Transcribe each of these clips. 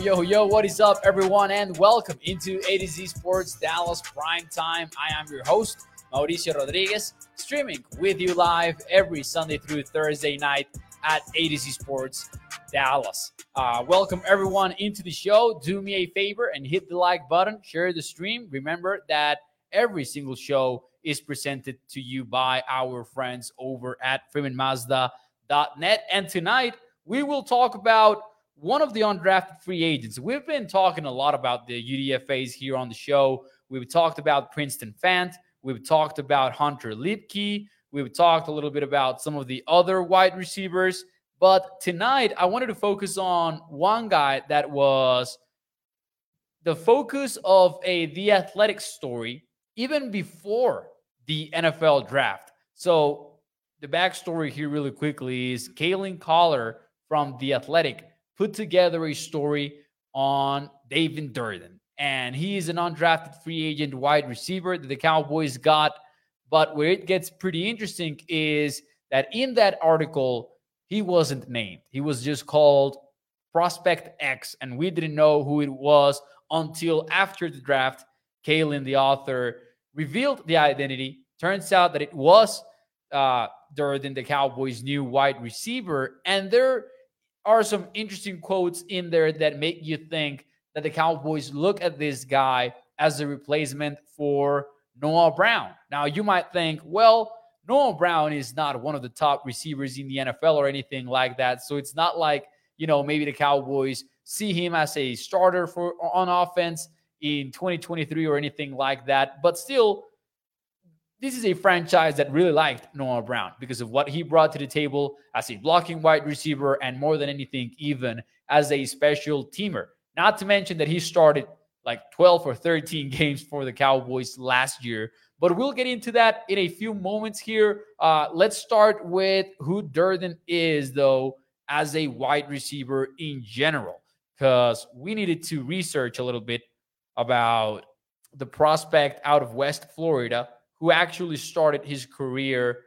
Yo, yo, what is up, everyone, and welcome into A to Z Sports Dallas Prime Time. I am your host, Mauricio Rodriguez, streaming with you live every Sunday through Thursday night at A to Z Sports Dallas. Uh, welcome, everyone, into the show. Do me a favor and hit the like button, share the stream. Remember that every single show is presented to you by our friends over at FreemanMazda.net. And tonight, we will talk about one of the undrafted free agents. We've been talking a lot about the UDFAs here on the show. We've talked about Princeton Fant. We've talked about Hunter Luepke. We've talked a little bit about some of the other wide receivers. But tonight, I wanted to focus on one guy that was the focus of a The Athletic story even before the NFL draft. So, the backstory here, really quickly, is Kalyn Kahler from The Athletic put together a story on David Durden. And he is an undrafted free agent wide receiver that the Cowboys got. But where it gets pretty interesting is that in that article, he wasn't named. He was just called Prospect X, and we didn't know who it was until after the draft. Kalyn, the author, revealed the identity. Turns out that it was uh, Durden, the Cowboys' new wide receiver, and there are some interesting quotes in there that make you think that the Cowboys look at this guy as a replacement for Noah Brown. Now, you might think, well, Noah Brown is not one of the top receivers in the NFL or anything like that. So it's not like, you know, maybe the Cowboys see him as a starter for on offense in 2023 or anything like that. But still, this is a franchise that really liked Noah Brown because of what he brought to the table as a blocking wide receiver and more than anything, even as a special teamer. Not to mention that he started like 12 or 13 games for the Cowboys last year. But we'll get into that in a few moments here. Uh, let's start with who Durden is, though, as a wide receiver in general, because we needed to research a little bit about the prospect out of West Florida who actually started his career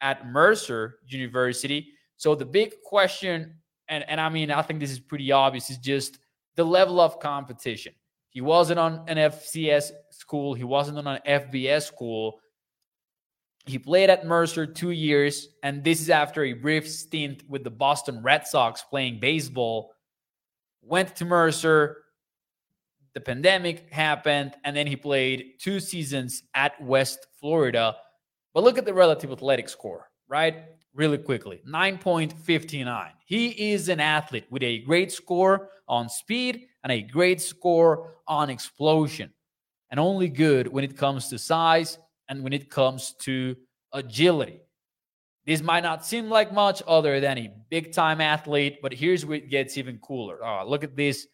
at Mercer University. So the big question, and, and I mean, I think this is pretty obvious, is just the level of competition. He wasn't on an FCS school, he wasn't on an FBS school. He played at Mercer two years, and this is after a brief stint with the Boston Red Sox playing baseball. Went to Mercer, the pandemic happened, and then he played two seasons at West Florida. But look at the relative athletic score, right? Really quickly 9.59. He is an athlete with a great score on speed and a great score on explosion, and only good when it comes to size and when it comes to agility. This might not seem like much other than a big time athlete, but here's where it gets even cooler. Oh, look at this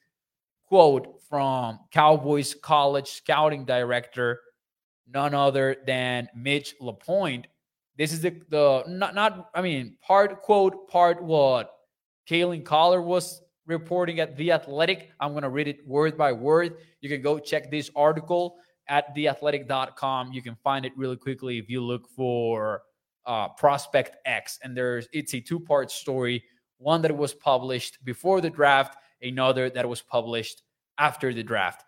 quote from Cowboys college scouting director, none other than Mitch LaPointe. This is the, the not, not, I mean, part quote, part what Kalyn Kahler was reporting at The Athletic. I'm going to read it word by word. You can go check this article at theathletic.com. You can find it really quickly if you look for uh, Prospect X. And there's it's a two part story one that was published before the draft another that was published after the draft.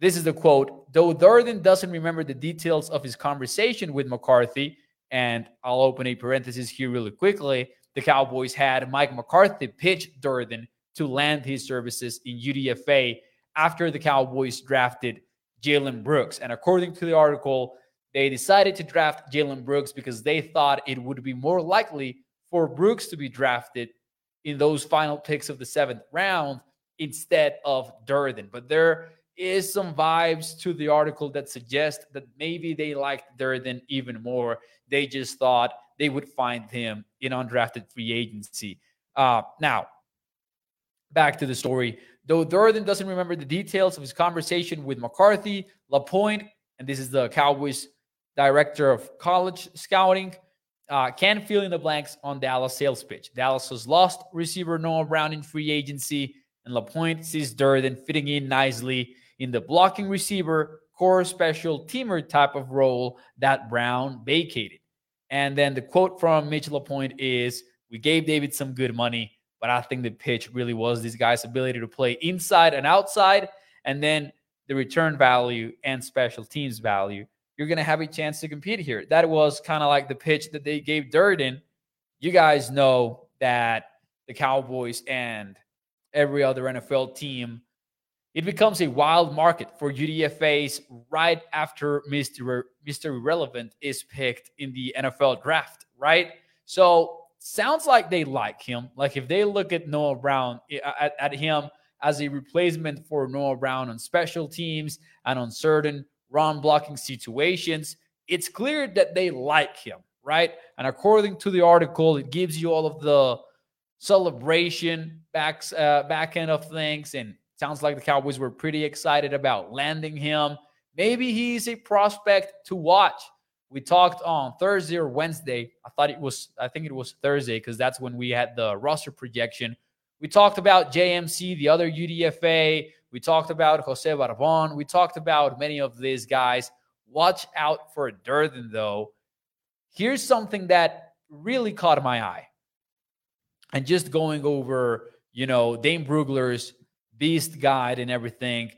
This is the quote Though Durden doesn't remember the details of his conversation with McCarthy, and I'll open a parenthesis here really quickly, the Cowboys had Mike McCarthy pitch Durden to land his services in UDFA after the Cowboys drafted Jalen Brooks. And according to the article, they decided to draft Jalen Brooks because they thought it would be more likely for Brooks to be drafted in those final picks of the seventh round instead of Durden. But there is some vibes to the article that suggest that maybe they liked Durden even more. They just thought they would find him in undrafted free agency. Uh, now, back to the story. Though Durden doesn't remember the details of his conversation with McCarthy, LaPointe, and this is the Cowboys director of college scouting, uh, can fill in the blanks on Dallas sales pitch. Dallas has lost receiver Noah Brown in free agency, and LaPointe sees Durden fitting in nicely in the blocking receiver, core special teamer type of role that Brown vacated. And then the quote from Mitch LaPointe is We gave David some good money, but I think the pitch really was this guy's ability to play inside and outside, and then the return value and special teams value. You're going to have a chance to compete here. That was kind of like the pitch that they gave Durden. You guys know that the Cowboys and every other NFL team it becomes a wild market for UDFAs right after Mr. Mr. Relevant is picked in the NFL draft, right? So sounds like they like him. Like if they look at Noah Brown eh, at, at him as a replacement for Noah Brown on special teams and on certain run blocking situations, it's clear that they like him, right? And according to the article, it gives you all of the celebration backs uh, back end of things and Sounds like the Cowboys were pretty excited about landing him. Maybe he's a prospect to watch. We talked on Thursday or Wednesday. I thought it was, I think it was Thursday because that's when we had the roster projection. We talked about JMC, the other UDFA. We talked about Jose Barbon. We talked about many of these guys. Watch out for Durden, though. Here's something that really caught my eye. And just going over, you know, Dane Brugler's beast guide and everything.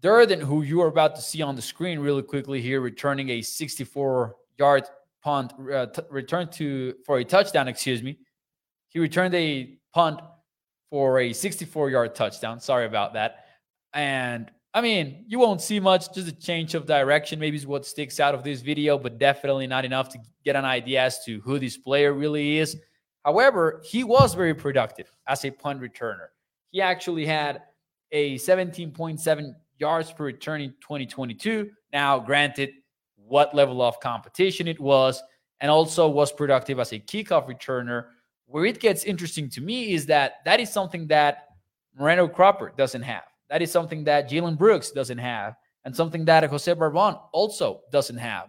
Durden, who you are about to see on the screen really quickly here, returning a 64 yard punt, uh, t- return to for a touchdown, excuse me. He returned a punt for a 64 yard touchdown. Sorry about that. And I mean, you won't see much, just a change of direction, maybe is what sticks out of this video, but definitely not enough to get an idea as to who this player really is. However, he was very productive as a punt returner. He actually had a 17.7 yards per return in 2022. Now, granted, what level of competition it was, and also was productive as a kickoff returner. Where it gets interesting to me is that that is something that Moreno Cropper doesn't have. That is something that Jalen Brooks doesn't have, and something that Jose Barbon also doesn't have.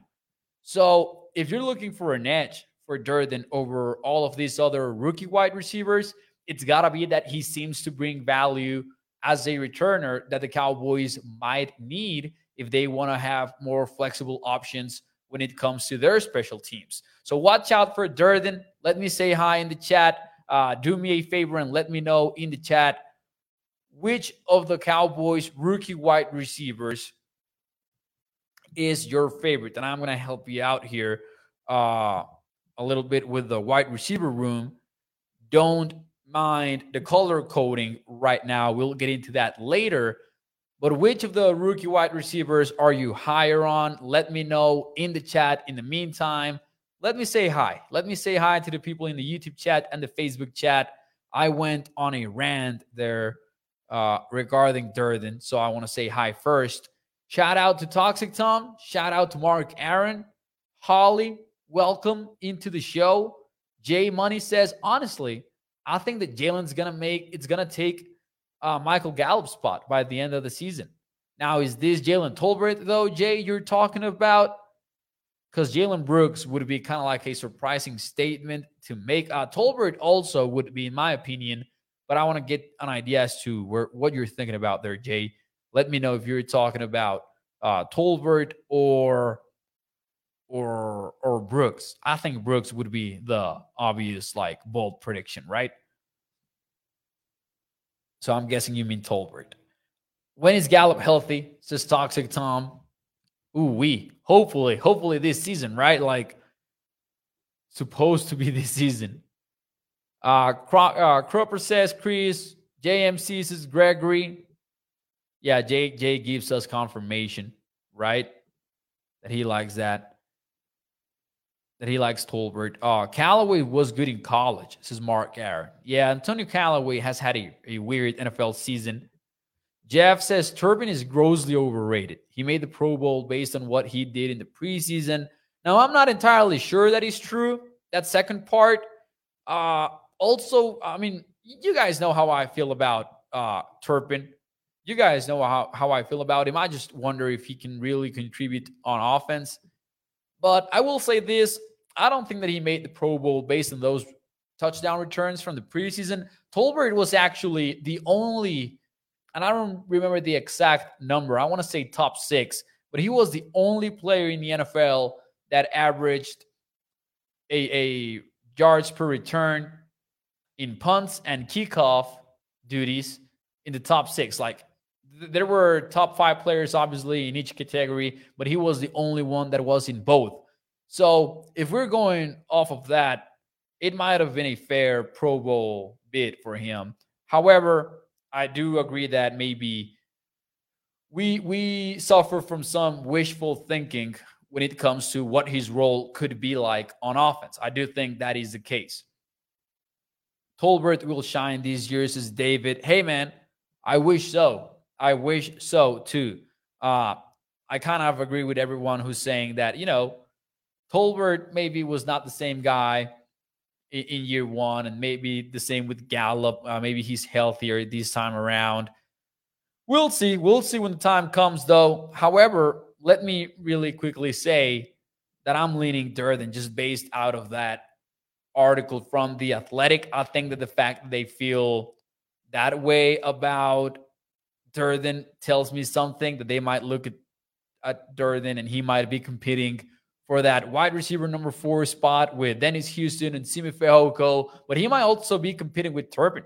So, if you're looking for an edge for Durden over all of these other rookie wide receivers, it's got to be that he seems to bring value as a returner that the Cowboys might need if they want to have more flexible options when it comes to their special teams. So watch out for Durden. Let me say hi in the chat. Uh, do me a favor and let me know in the chat which of the Cowboys rookie wide receivers is your favorite. And I'm going to help you out here uh, a little bit with the wide receiver room. Don't mind the color coding right now. We'll get into that later. But which of the rookie wide receivers are you higher on? Let me know in the chat. In the meantime, let me say hi. Let me say hi to the people in the YouTube chat and the Facebook chat. I went on a rant there uh, regarding Durden. So I want to say hi first. Shout out to Toxic Tom. Shout out to Mark Aaron. Holly, welcome into the show. Jay Money says, honestly, I think that Jalen's gonna make it's gonna take uh, Michael Gallup's spot by the end of the season. Now, is this Jalen Tolbert though, Jay? You're talking about? Because Jalen Brooks would be kind of like a surprising statement to make. Uh, Tolbert also would be, in my opinion, but I want to get an idea as to where, what you're thinking about there, Jay. Let me know if you're talking about uh, Tolbert or or or Brooks. I think Brooks would be the obvious like bold prediction, right? So I'm guessing you mean Tolbert. When is Gallup healthy? Says Toxic Tom. Ooh, we hopefully, hopefully this season, right? Like supposed to be this season. Uh, Cro- uh Cropper says Chris. JMC says Gregory. Yeah, Jay Jay gives us confirmation, right? That he likes that that he likes Tolbert. Uh, Callaway was good in college, says Mark Aaron. Yeah, Antonio Callaway has had a, a weird NFL season. Jeff says Turpin is grossly overrated. He made the Pro Bowl based on what he did in the preseason. Now, I'm not entirely sure that is true. That second part. Uh, also, I mean, you guys know how I feel about uh, Turpin. You guys know how, how I feel about him. I just wonder if he can really contribute on offense. But I will say this I don't think that he made the Pro Bowl based on those touchdown returns from the preseason. Tolbert was actually the only and I don't remember the exact number. I want to say top six, but he was the only player in the NFL that averaged a, a yards per return in punts and kickoff duties in the top six. Like th- there were top five players, obviously, in each category, but he was the only one that was in both. So if we're going off of that, it might have been a fair Pro Bowl bid for him. However, I do agree that maybe we we suffer from some wishful thinking when it comes to what his role could be like on offense. I do think that is the case. Tolbert will shine these years as David. Hey man, I wish so. I wish so too. Uh, I kind of agree with everyone who's saying that, you know, Tolbert maybe was not the same guy in, in year one, and maybe the same with Gallup. Uh, maybe he's healthier this time around. We'll see. We'll see when the time comes, though. However, let me really quickly say that I'm leaning Durden just based out of that article from The Athletic. I think that the fact that they feel that way about Durden tells me something that they might look at, at Durden and he might be competing for that wide receiver number four spot with Dennis Houston and Simi Fehoko, but he might also be competing with Turpin.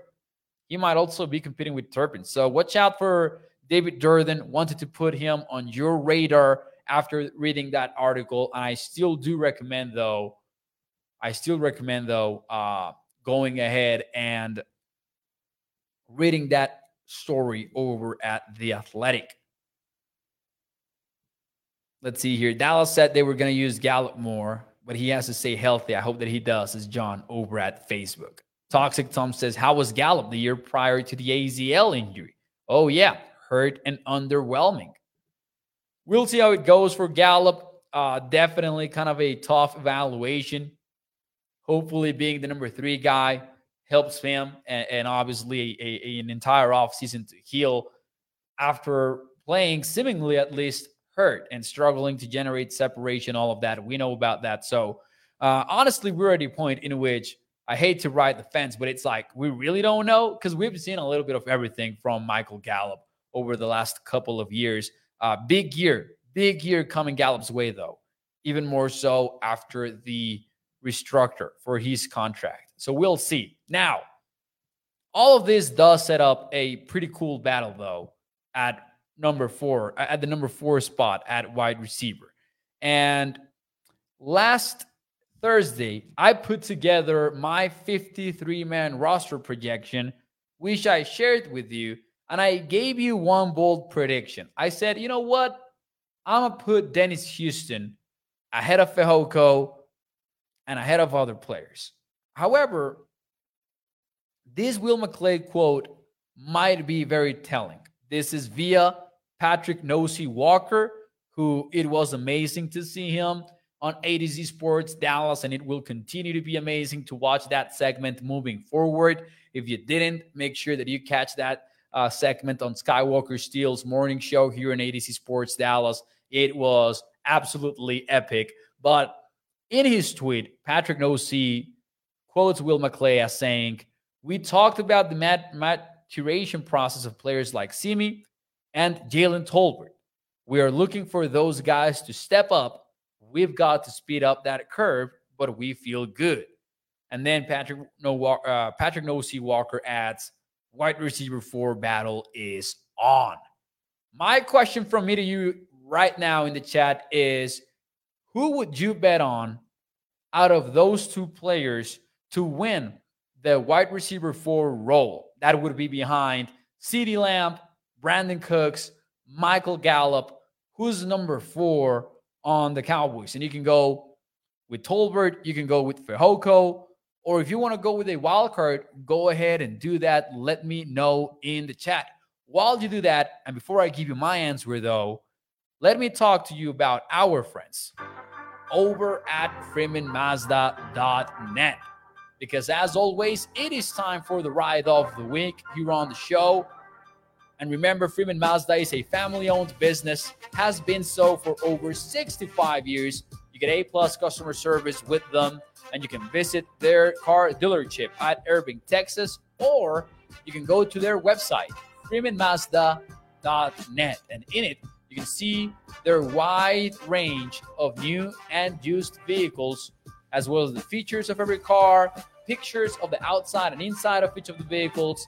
He might also be competing with Turpin. So watch out for David Durden. Wanted to put him on your radar after reading that article. And I still do recommend, though, I still recommend, though, uh, going ahead and reading that story over at The Athletic. Let's see here. Dallas said they were going to use Gallup more, but he has to stay healthy. I hope that he does, is John over at Facebook. Toxic Tom says, How was Gallup the year prior to the ACL injury? Oh, yeah, hurt and underwhelming. We'll see how it goes for Gallup. Uh, definitely kind of a tough evaluation. Hopefully, being the number three guy helps him and, and obviously a, a, an entire offseason to heal after playing seemingly at least hurt and struggling to generate separation, all of that. We know about that. So, uh, honestly, we're at a point in which I hate to ride the fence, but it's like we really don't know because we've seen a little bit of everything from Michael Gallup over the last couple of years. Uh, big year, big year coming Gallup's way, though, even more so after the restructure for his contract. So we'll see. Now, all of this does set up a pretty cool battle, though, at number four at the number four spot at wide receiver. And last Thursday, I put together my 53 man roster projection, which I shared with you. And I gave you one bold prediction. I said, you know what? I'm going to put Dennis Houston ahead of Fehoko and ahead of other players. However, this Will McClay quote might be very telling. This is via Patrick Nosey Walker, who it was amazing to see him on A to Z Sports Dallas, and it will continue to be amazing to watch that segment moving forward. If you didn't, make sure that you catch that uh, segment on Skywalker Steele's morning show here in A to Z Sports Dallas. It was absolutely epic. But in his tweet, Patrick Nosey quotes Will McClay as saying, We talked about the mat- maturation process of players like Simi, and Jalen Tolbert. We are looking for those guys to step up. We've got to speed up that curve, but we feel good. And then Patrick no uh, Patrick Nosey Walker adds, "Wide receiver four battle is on." My question from me to you right now in the chat is, who would you bet on out of those two players to win the wide receiver four role? That would be behind CeeDee Lamb Brandin Cooks, Michael Gallup, who's number four on the Cowboys. And you can go with Tolbert, you can go with Fehoko, or if you want to go with a wild card, go ahead and do that. Let me know in the chat. While you do that, and before I give you my answer, though, let me talk to you about our friends over at FreemanMazda.net. Because as always, it is time for the ride of the week here on the show. And remember, Freeman Mazda is a family owned business, has been so for over 65 years. You get A plus customer service with them, and you can visit their car dealership at Irving, Texas, or you can go to their website, freemanmazda.net. And in it, you can see their wide range of new and used vehicles, as well as the features of every car, pictures of the outside and inside of each of the vehicles.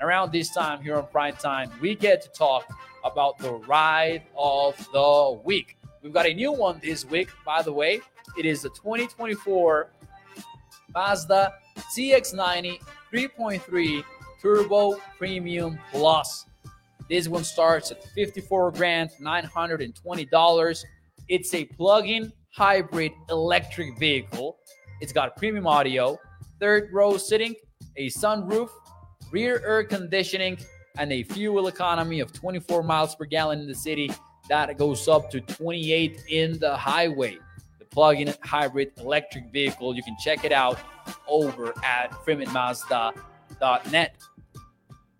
Around this time here on Prime Time, we get to talk about the ride of the week. We've got a new one this week, by the way. It is the 2024 Mazda CX90 3.3 Turbo Premium Plus. This one starts at 54 grand, $920. It's a plug-in hybrid electric vehicle. It's got premium audio, third row sitting, a sunroof, rear air conditioning, and a fuel economy of 24 miles per gallon in the city. That goes up to 28 in the highway. The plug-in hybrid electric vehicle. You can check it out over at freemanmazda.net.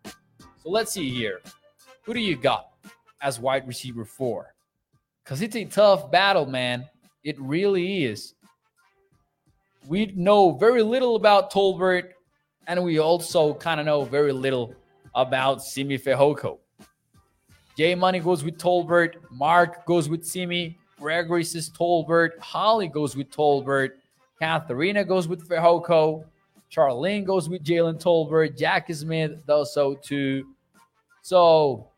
So let's see here. Who do you got as wide receiver four? Because it's a tough battle, man. It really is. We know very little about Tolbert, and we also kind of know very little about Simi Fehoko. Jay Money goes with Tolbert, Mark goes with Simi, Gregory says Tolbert, Holly goes with Tolbert, Katharina goes with Fehoko, Charlene goes with Jalen Tolbert, Jackie Smith does so too. So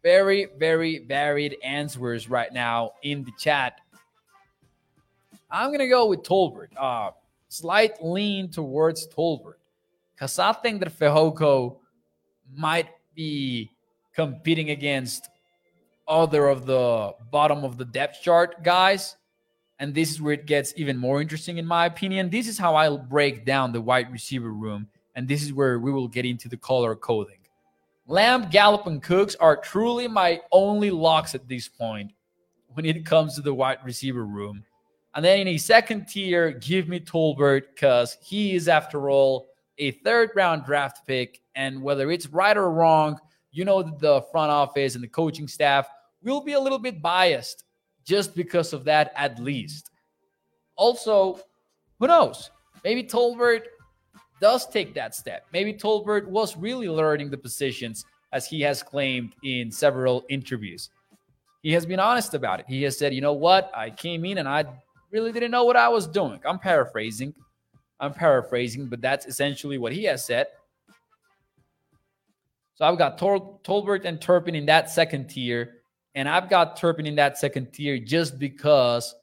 very, very varied answers right now in the chat. I'm gonna go with Tolbert. Uh, slight lean towards Tolbert because I think that Fehoko might be competing against other of the bottom of the depth chart guys. And this is where it gets even more interesting, in my opinion. This is how I'll break down the wide receiver room. And this is where we will get into the color coding. Lamb, Gallup, and Cooks are truly my only locks at this point when it comes to the wide receiver room. And then in a second tier, give me Tolbert because he is, after all, a third round draft pick. And whether it's right or wrong, you know the front office and the coaching staff will be a little bit biased just because of that, at least. Also, who knows? Maybe Tolbert does take that step. Maybe Tolbert was really learning the positions as he has claimed in several interviews. He has been honest about it. He has said, you know what? I came in and I really didn't know what I was doing. I'm paraphrasing. I'm paraphrasing, but that's essentially what he has said. So I've got Tol- Tolbert and Turpin in that second tier. And I've got Turpin in that second tier just because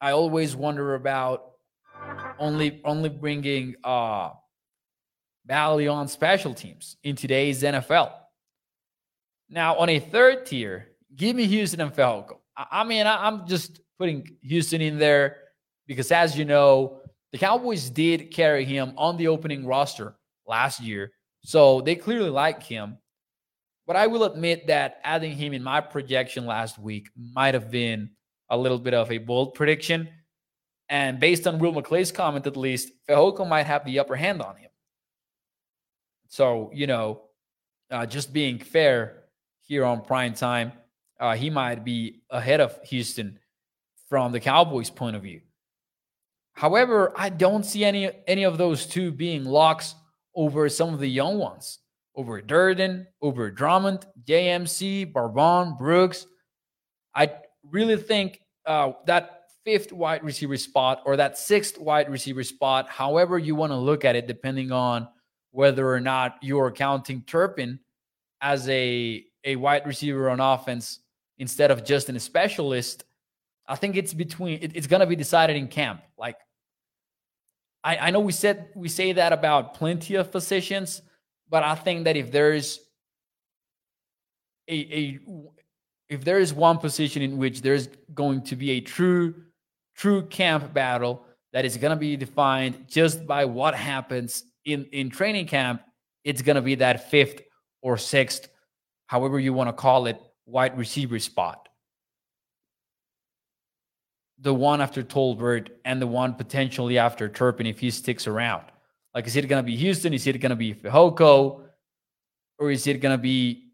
I always wonder about only only bringing uh value on special teams in today's NFL. Now, on a third tier, give me Houston and Fehoko. I, I mean, I, I'm just putting Houston in there because, as you know, the Cowboys did carry him on the opening roster last year. So they clearly like him. But I will admit that adding him in my projection last week might have been a little bit of a bold prediction and based on Will McClay's comment, at least, Fehoko might have the upper hand on him. So, you know, uh, just being fair here on prime time, uh, he might be ahead of Houston from the Cowboys' point of view. However, I don't see any any of those two being locks over some of the young ones, over Durden, over Drummond, JMC, Barbon, Brooks. I really think uh, that fifth wide receiver spot or that sixth wide receiver spot, however you want to look at it, depending on whether or not you're counting Turpin as a, a wide receiver on offense instead of just a specialist. I think it's between it, it's gonna be decided in camp. Like I, I know we said we say that about plenty of positions, but I think that if there's a, a if there is one position in which there's going to be a true true camp battle that is going to be defined just by what happens in in training camp it's going to be that fifth or sixth however you want to call it, wide receiver spot. The one after Tolbert and the one potentially after Turpin if he sticks around. Like, is it going to be Houston? Is it going to be Fehoko? Or is it going to be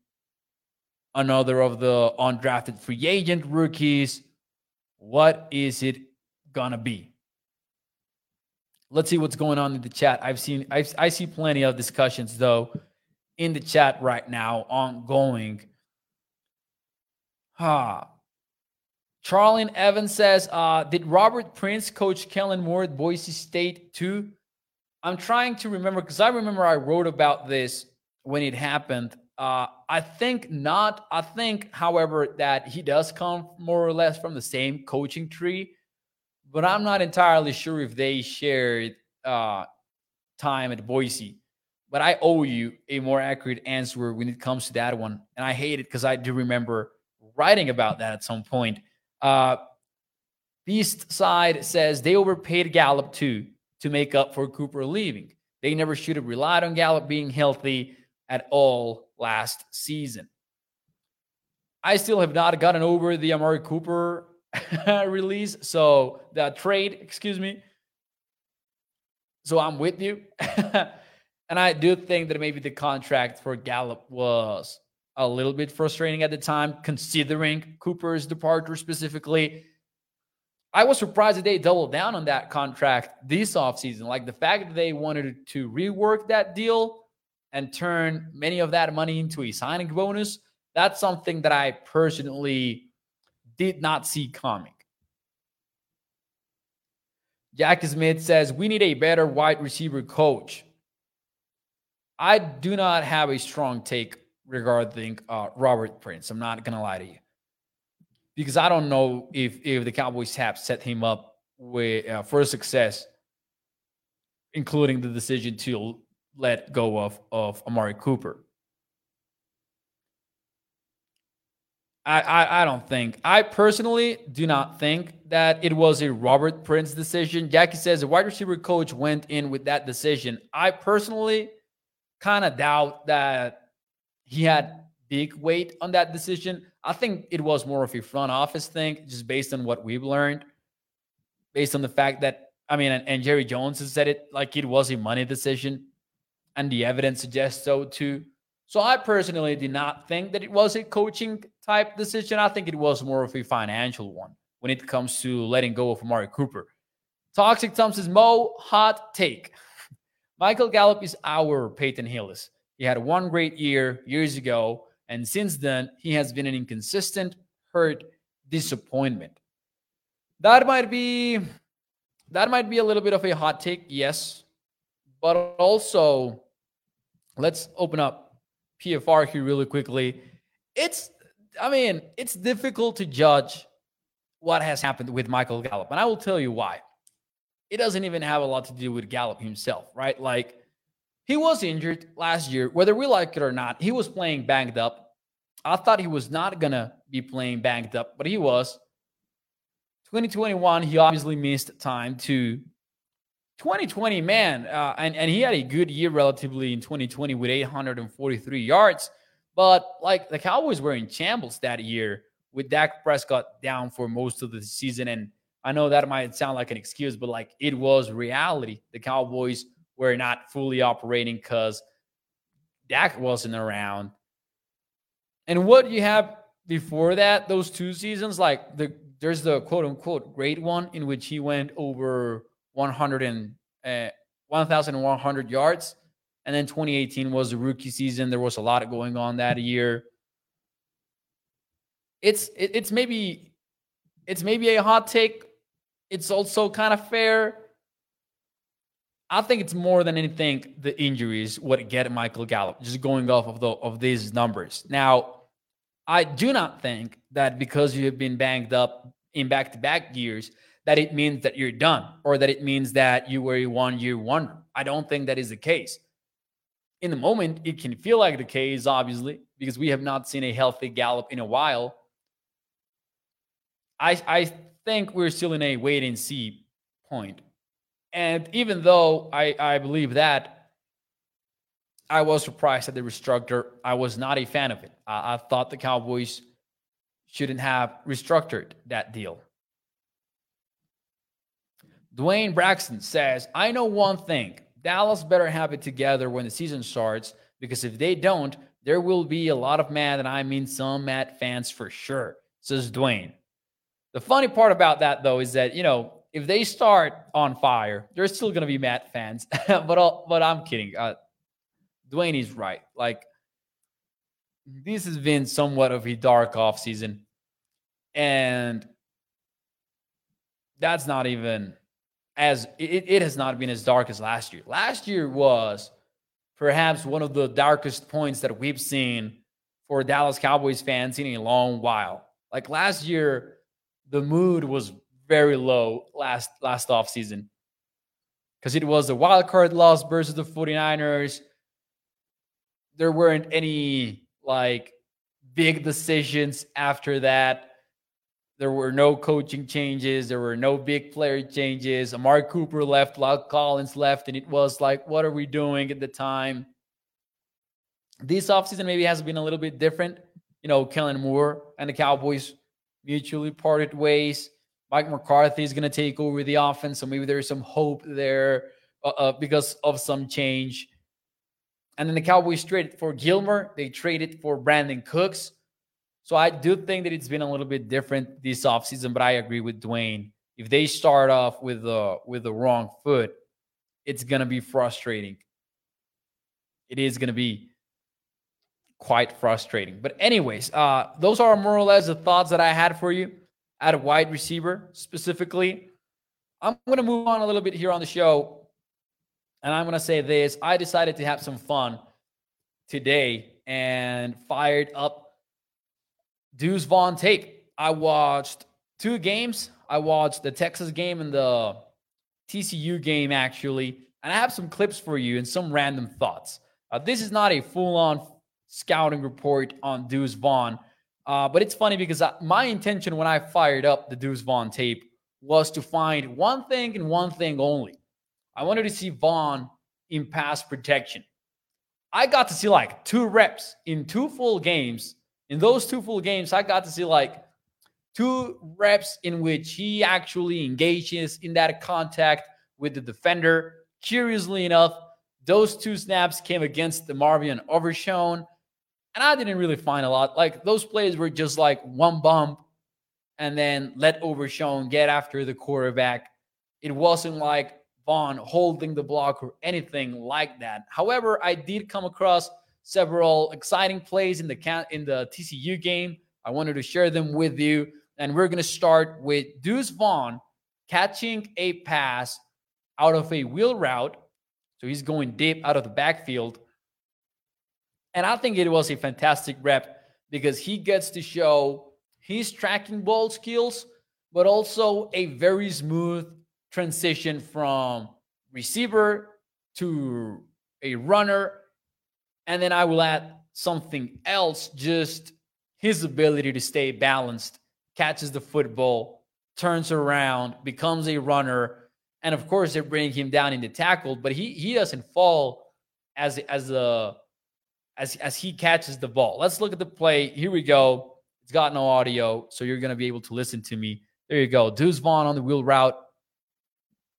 another of the undrafted free agent rookies? What is it going to be? Let's see what's going on in the chat. I've seen, I've, I see plenty of discussions though in the chat right now, ongoing. Ah. Charlene Evans says, uh, did Robert Prince coach Kellen Moore at Boise State too? I'm trying to remember because I remember I wrote about this when it happened. Uh, I think not. I think, however, that he does come more or less from the same coaching tree, but I'm not entirely sure if they shared uh, time at Boise. But I owe you a more accurate answer when it comes to that one. And I hate it because I do remember writing about that at some point. Uh, Beast Side says they overpaid Gallup too to make up for Cooper leaving. They never should have relied on Gallup being healthy at all last season. I still have not gotten over the Amari Cooper release. So the trade, excuse me. So I'm with you. and I do think that maybe the contract for Gallup was a little bit frustrating at the time, considering Cooper's departure specifically. I was surprised that they doubled down on that contract this offseason. Like the fact that they wanted to rework that deal and turn many of that money into a signing bonus, that's something that I personally did not see coming. Jack Smith says, We need a better wide receiver coach. I do not have a strong take regarding uh, Robert Prince. I'm not to lie to you because I don't know if if the Cowboys have set him up with uh, for success, including the decision to let go of of Amari Cooper. I, I, I don't think. I personally do not think that it was a Robert Prince decision. Jackie says the wide receiver coach went in with that decision. I personally kind of doubt that he had big weight on that decision. I think it was more of a front office thing, just based on what we've learned, based on the fact that I mean, and, and Jerry Jones has said it like it was a money decision, and the evidence suggests so too. So I personally did not think that it was a coaching type decision. I think it was more of a financial one when it comes to letting go of Amari Cooper. Toxic Tom says, Mo, hot take. Michael Gallup is our Peyton Hillis. He had one great year years ago and since then, he has been an inconsistent, hurt disappointment. That might be that might be a little bit of a hot take, yes. But also, let's open up PFR here really quickly. It's I mean, it's difficult to judge what has happened with Michael Gallup. And I will tell you why. It doesn't even have a lot to do with Gallup himself, right? Like he was injured last year, whether we like it or not. He was playing banged up. I thought he was not going to be playing banged up, but he was. 2021, he obviously missed time to 2020, man. Uh, and, and he had a good year relatively in 2020 with 843 yards. But like the Cowboys were in shambles that year with Dak Prescott down for most of the season. And I know that might sound like an excuse, but like it was reality. The Cowboys were not fully operating because Dak wasn't around. And what you have before that, those two seasons, like the there's the quote unquote great one in which he went over 100 and uh, 1,100 yards. And then 2018 was the rookie season. There was a lot going on that year. It's it, it's maybe it's maybe a hot take. It's also kind of fair I think it's more than anything the injuries would get Michael Gallup, just going off of the of these numbers. Now, I do not think that because you have been banged up in back-to-back years, that it means that you're done or that it means that you were a one-year wonder. I don't think that is the case. In the moment, it can feel like the case, obviously, because we have not seen a healthy Gallup in a while. I I think we're still in a wait and see point and even though I, I believe that, I was surprised at the restructure. I was not a fan of it. I, I thought the Cowboys shouldn't have restructured that deal. Dwayne Braxton says, I know one thing. Dallas better have it together when the season starts because if they don't, there will be a lot of mad, and I mean some mad fans for sure, says Dwayne. The funny part about that, though, is that, you know, if they start on fire, there's still to be mad fans. but, I'll, but I'm kidding. Uh, Dwayne is right. Like, this has been somewhat of a dark off season, And that's not even as it, it has not been as dark as last year. Last year was perhaps one of the darkest points that we've seen for Dallas Cowboys fans in a long while. Like last year, the mood was very low last last offseason because it was a wild card loss versus the 49ers. There weren't any like big decisions after that. There were no coaching changes. There were no big player changes. Amari Cooper left, La'el Collins left, and it was like, what are we doing at the time? This offseason maybe has been a little bit different. You know, Kellen Moore and the Cowboys mutually parted ways. Mike McCarthy is going to take over the offense, so maybe there's some hope there uh, uh, because of some change. And then the Cowboys traded for Gilmore. They traded for Brandin Cooks. So I do think that it's been a little bit different this offseason, but I agree with Dwayne. If they start off with the with the wrong foot, it's gonna be frustrating. It is gonna be quite frustrating. But anyways, uh, those are more or less the thoughts that I had for you at a wide receiver specifically. I'm gonna move on a little bit here on the show, and I'm gonna say this: I decided to have some fun today and fired up Deuce Vaughn tape. I watched two games. I watched the Texas game and the TCU game, actually. And I have some clips for you and some random thoughts. Uh, this is not a full on scouting report on Deuce Vaughn, uh, but it's funny because I, my intention when I fired up the Deuce Vaughn tape was to find one thing and one thing only. I wanted to see Vaughn in pass protection. I got to see like two reps in two full games in those two full games, I got to see like two reps in which he actually engages in that contact with the defender. Curiously enough, those two snaps came against DeMarvion Overshown. And I didn't really find a lot. Like those plays were just like one bump and then let Overshown get after the quarterback. It wasn't like Vaughn holding the block or anything like that. However, I did come across several exciting plays in the in the TCU game. I wanted to share them with you, and we're going to start with Deuce Vaughn catching a pass out of a wheel route. So he's going deep out of the backfield. And I think it was a fantastic rep because he gets to show his tracking ball skills, but also a very smooth transition from receiver to a runner and then I will add something else, just his ability to stay balanced, catches the football, turns around, becomes a runner. And of course, they bring him down in the tackle, but he he doesn't fall as as a as as he catches the ball. Let's look at the play. Here we go. It's got no audio, so you're gonna be able to listen to me. There you go. Deuce Vaughn on the wheel route,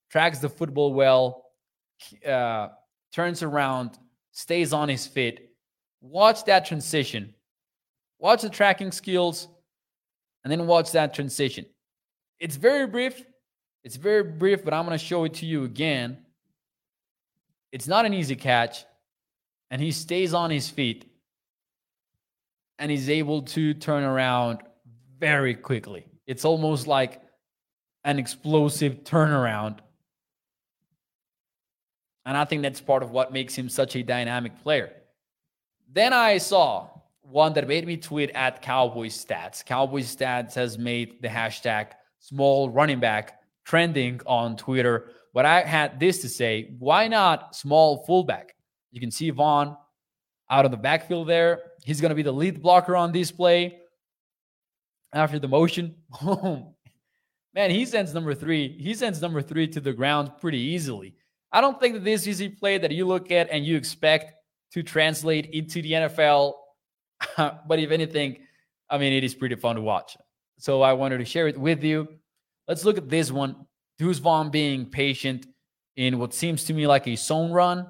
tracks the football well, uh, turns around, stays on his feet. Watch that transition. Watch the tracking skills and then watch that transition. It's very brief. It's very brief, but I'm going to show it to you again. It's not an easy catch, and he stays on his feet and he's able to turn around very quickly. It's almost like an explosive turnaround and I think that's part of what makes him such a dynamic player. Then I saw one that made me tweet at Cowboys Stats. Cowboys Stats has made the hashtag small running back trending on Twitter. But I had this to say why not small fullback? You can see Vaughn out of the backfield there. He's going to be the lead blocker on this play. After the motion. Man, he sends number three. He sends number three to the ground pretty easily. I don't think that this is a play that you look at and you expect to translate into the NFL. but if anything, I mean, it is pretty fun to watch. So I wanted to share it with you. Let's look at this one. Deuce Vaughn being patient in what seems to me like a zone run.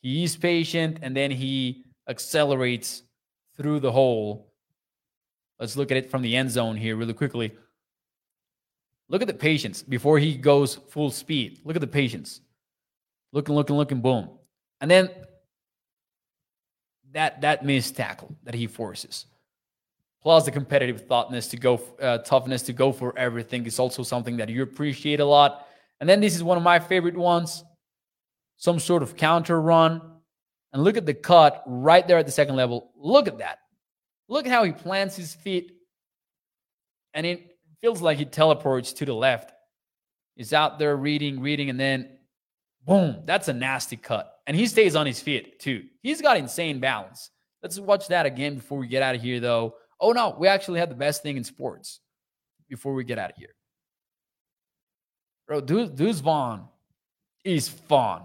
He is patient and then he accelerates through the hole. Let's look at it from the end zone here really quickly. Look at the patience before he goes full speed. Look at the patience. Looking, looking, looking, boom. And then that that missed tackle that he forces. Plus the competitive thoughtness to go uh, toughness to go for everything is also something that you appreciate a lot. And then this is one of my favorite ones. Some sort of counter run. And look at the cut right there at the second level. Look at that. Look at how he plants his feet. And it feels like he teleports to the left. He's out there reading, reading, and then boom, that's a nasty cut. And he stays on his feet too. He's got insane balance. Let's watch that again before we get out of here, though. Oh no, we actually had the best thing in sports before we get out of here. Bro, Deuce, Vaughn is fun.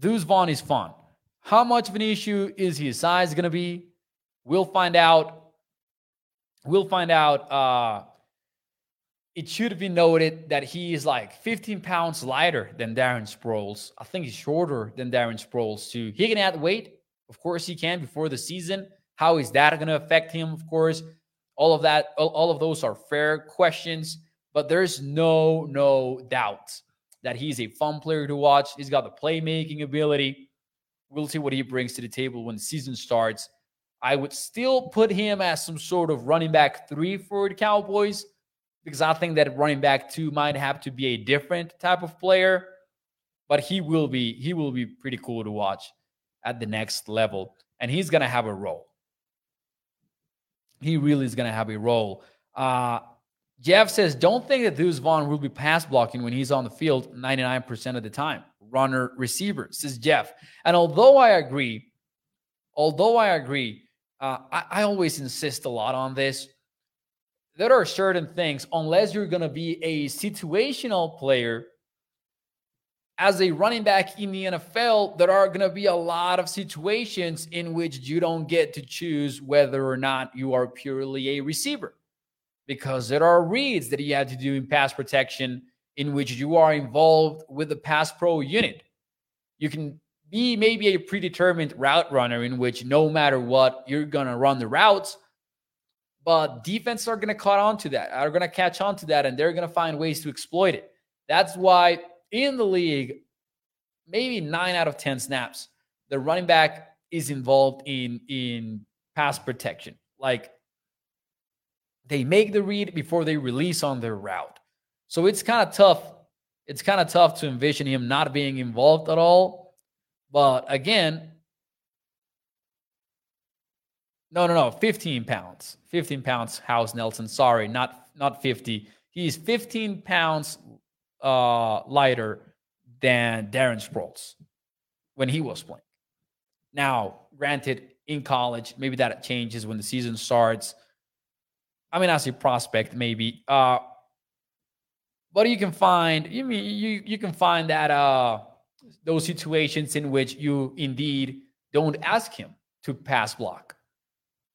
Deuce Vaughn is fun. How much of an issue is his size going to be? We'll find out. We'll find out. Uh, it should be noted that he is like 15 pounds lighter than Darren Sproles. I think he's shorter than Darren Sproles too. He can add weight. Of course, he can before the season. How is that going to affect him? Of course, all of that, all, all of those are fair questions, but there's no, no doubt that he's a fun player to watch. He's got the playmaking ability. We'll see what he brings to the table when the season starts. I would still put him as some sort of running back three for the Cowboys because I think that running back two might have to be a different type of player, but he will be he will be pretty cool to watch at the next level, and he's gonna have a role he really is to have a role. Uh, Jeff says, don't think that Deuce Vaughn will be pass blocking when he's on the field 99% of the time. Runner receiver, says Jeff. And although I agree, although I agree, uh, I, I always insist a lot on this. There are certain things, unless you're going to be a situational player, as a running back in the NFL, there are going to be a lot of situations in which you don't get to choose whether or not you are purely a receiver because there are reads that you have to do in pass protection in which you are involved with the pass pro unit. You can be maybe a predetermined route runner in which no matter what, you're going to run the routes. But defense are going to caught on to that, are going to catch on to that, and they're going to find ways to exploit it. That's why in the league, maybe nine out of 10 snaps, the running back is involved in, in pass protection. Like they make the read before they release on their route. So it's kind of tough. It's kind of tough to envision him not being involved at all. But again, no, no, no, 15 pounds. 15 pounds, House Nelson. Sorry, not not 50. He's 15 pounds uh, lighter than Darren Sproles when he was playing. Now, granted, in college, maybe that changes when the season starts. I mean, as a prospect, maybe. Uh, but you can find you mean you you can find that uh those situations in which you indeed don't ask him to pass block.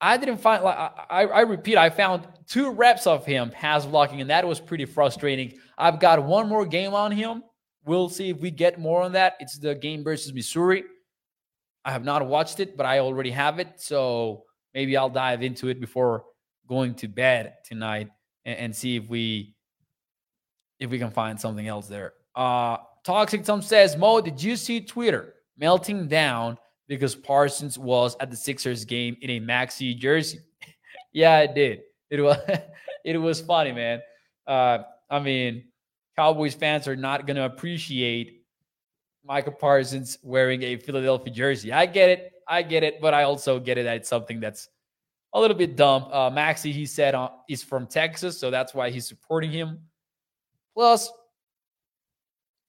I didn't find like I, I repeat, I found two reps of him pass blocking, and that was pretty frustrating. I've got one more game on him. We'll see if we get more on that. It's the game versus Missouri. I have not watched it, but I already have it. So maybe I'll dive into it before going to bed tonight and, and see if we if we can find something else there. Uh Toxic Tom says, Mo, did you see Twitter melting down because Parsons was at the Sixers game in a Maxey jersey. yeah, it did. It was it was funny, man. Uh, I mean, Cowboys fans are not to appreciate Micah Parsons wearing a Philadelphia jersey. I get it. I get it, but I also get it that it's something that's a little bit dumb. Uh, Maxey, he said, uh, is from Texas, so that's why he's supporting him. Plus,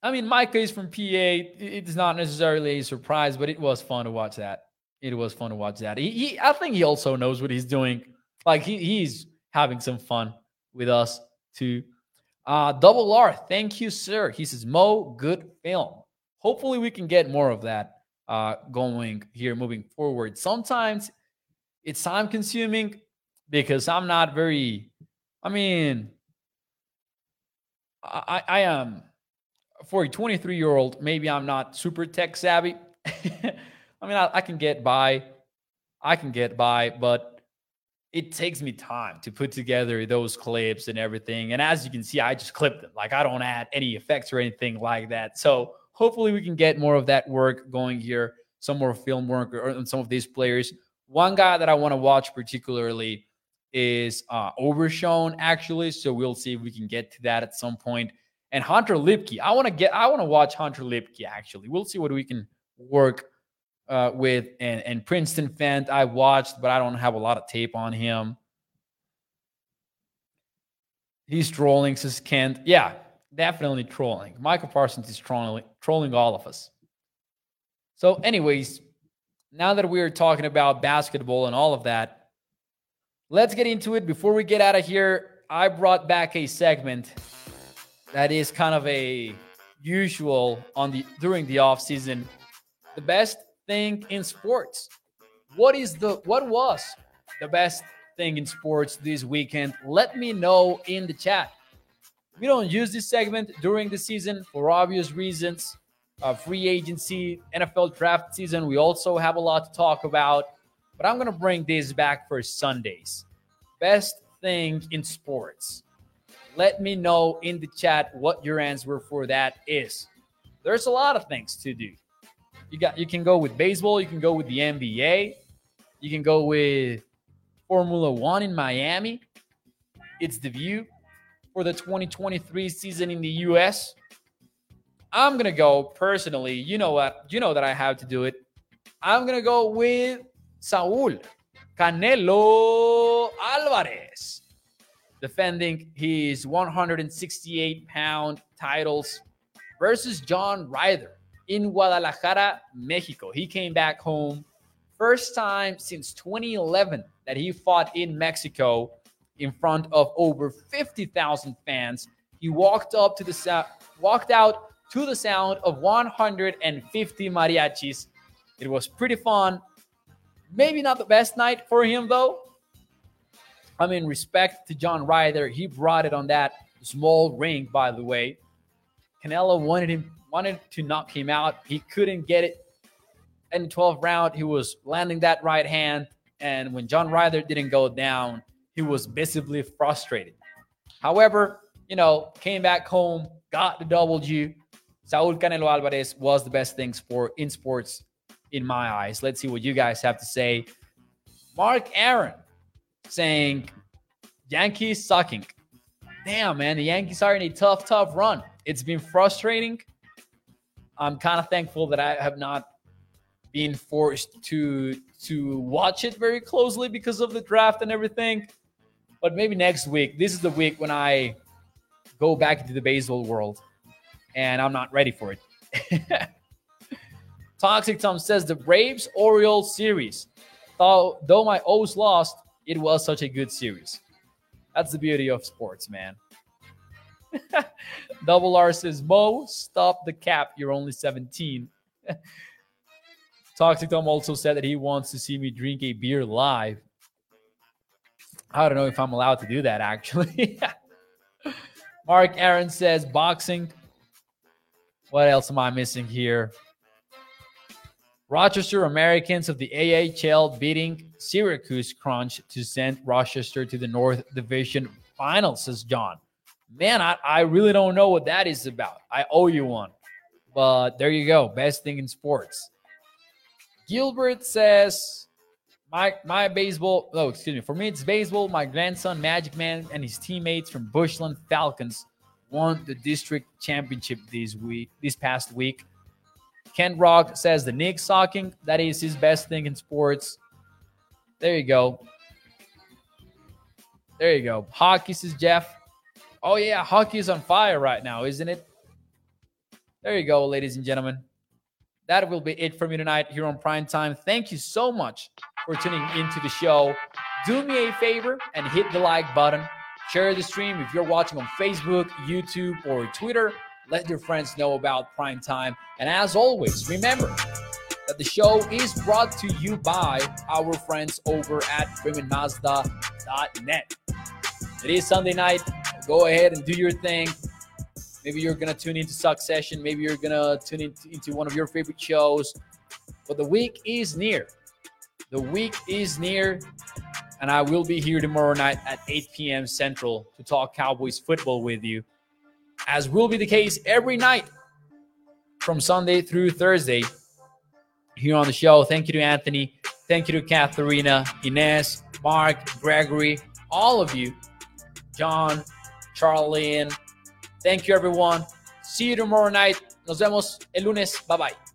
I mean, Micah is from PA. It's not necessarily a surprise, but it was fun to watch that. It was fun to watch that. He, he I think he also knows what he's doing. Like he, he's having some fun with us too. Uh, Double R, thank you, sir. He says, Mo, good film. Hopefully, we can get more of that. uh, going here moving forward. Sometimes it's time consuming because I'm not very, I mean, I, I am for a 23 year old, maybe I'm not super tech savvy. I mean, I, I can get by. I can get by, but it takes me time to put together those clips and everything. And as you can see, I just clip them. Like I don't add any effects or anything like that. So hopefully we can get more of that work going here, some more film work on some of these players. One guy that I want to watch particularly is uh, Overshown, actually. So we'll see if we can get to that at some point. And Hunter Luepke, I want to get, I want to watch Hunter Luepke. Actually, we'll see what we can work uh, with. And and Princeton Fant, I watched, but I don't have a lot of tape on him. He's trolling, says Kent. Yeah, definitely trolling. Micah Parsons is trolling, trolling all of us. So, anyways, now that we're talking about basketball and all of that, let's get into it. Before we get out of here, I brought back a segment that is kind of a usual on the during the off season. The best thing in sports. What is the what was the best thing in sports this weekend? Let me know in the chat. We don't use this segment during the season for obvious reasons. Uh, free agency, NFL draft season. We also have a lot to talk about, but I'm gonna bring this back for Sundays. Best thing in sports. Let me know in the chat what your answer for that is. There's a lot of things to do. You got you can go with baseball, you can go with the NBA, you can go with Formula 1 in Miami. It's the view for the 2023 season in the US. I'm going to go personally, you know what? You know that I have to do it. I'm going to go with Saul Canelo Alvarez defending his 168 pound titles versus John Ryder in Guadalajara, Mexico. He came back home first time since 2011 that he fought in Mexico in front of over 50,000 fans. He walked up to the walked out to the sound of 150 mariachis. It was pretty fun. Maybe not the best night for him though. I mean, respect to John Ryder. He brought it on that small ring, by the way. Canelo wanted him wanted to knock him out. He couldn't get it. In the 12th round, he was landing that right hand. And when John Ryder didn't go down, he was visibly frustrated. However, you know, came back home, got the W. Saul Canelo Alvarez was the best thing sport in sports in my eyes. Let's see what you guys have to say. Mark Aaron saying Yankees sucking. Damn, man, the Yankees are in a tough, tough run. It's been frustrating. I'm kind of thankful that I have not been forced to to watch it very closely because of the draft and everything. But maybe next week. This is the week when I go back into the baseball world, and I'm not ready for it. Toxic Tom says the Braves Orioles series. Though, though my O's lost, it was such a good series. That's the beauty of sports, man. Double R says, Mo, stop the cap. You're only 17. Toxic Tom also said that he wants to see me drink a beer live. I don't know if I'm allowed to do that, actually. Mark Aaron says, boxing. What else am I missing here? Rochester Americans of the AHL beating Syracuse Crunch to send Rochester to the North Division final, says John. Man, I, I really don't know what that is about. I owe you one. But there you go. Best thing in sports. Gilbert says, my my baseball, oh, excuse me. For me, it's baseball. My grandson, Magic Man, and his teammates from Bushland Falcons won the district championship this week, this past week. Ken Rock says the Knicks sucking. That is his best thing in sports. There you go. There you go. Hockey says Jeff. Oh yeah, hockey is on fire right now, isn't it? There you go, ladies and gentlemen. That will be it for me tonight here on Prime Time. Thank you so much for tuning into the show. Do me a favor and hit the like button. Share the stream if you're watching on Facebook, YouTube, or Twitter. Let your friends know about Prime Time. And as always, remember that the show is brought to you by our friends over at freemanmazda.net. It is Sunday night. Go ahead and do your thing. Maybe you're going to tune into Succession. Maybe you're going to tune into, into one of your favorite shows. But the week is near. The week is near. And I will be here tomorrow night at 8 p.m. Central to talk Cowboys football with you, as will be the case every night from Sunday through Thursday here on the show. Thank you to Anthony. Thank you to Katharina, Inez, Mark, Gregory, all of you, John, Charlie, and thank you, everyone. See you tomorrow night. Nos vemos el lunes. Bye bye.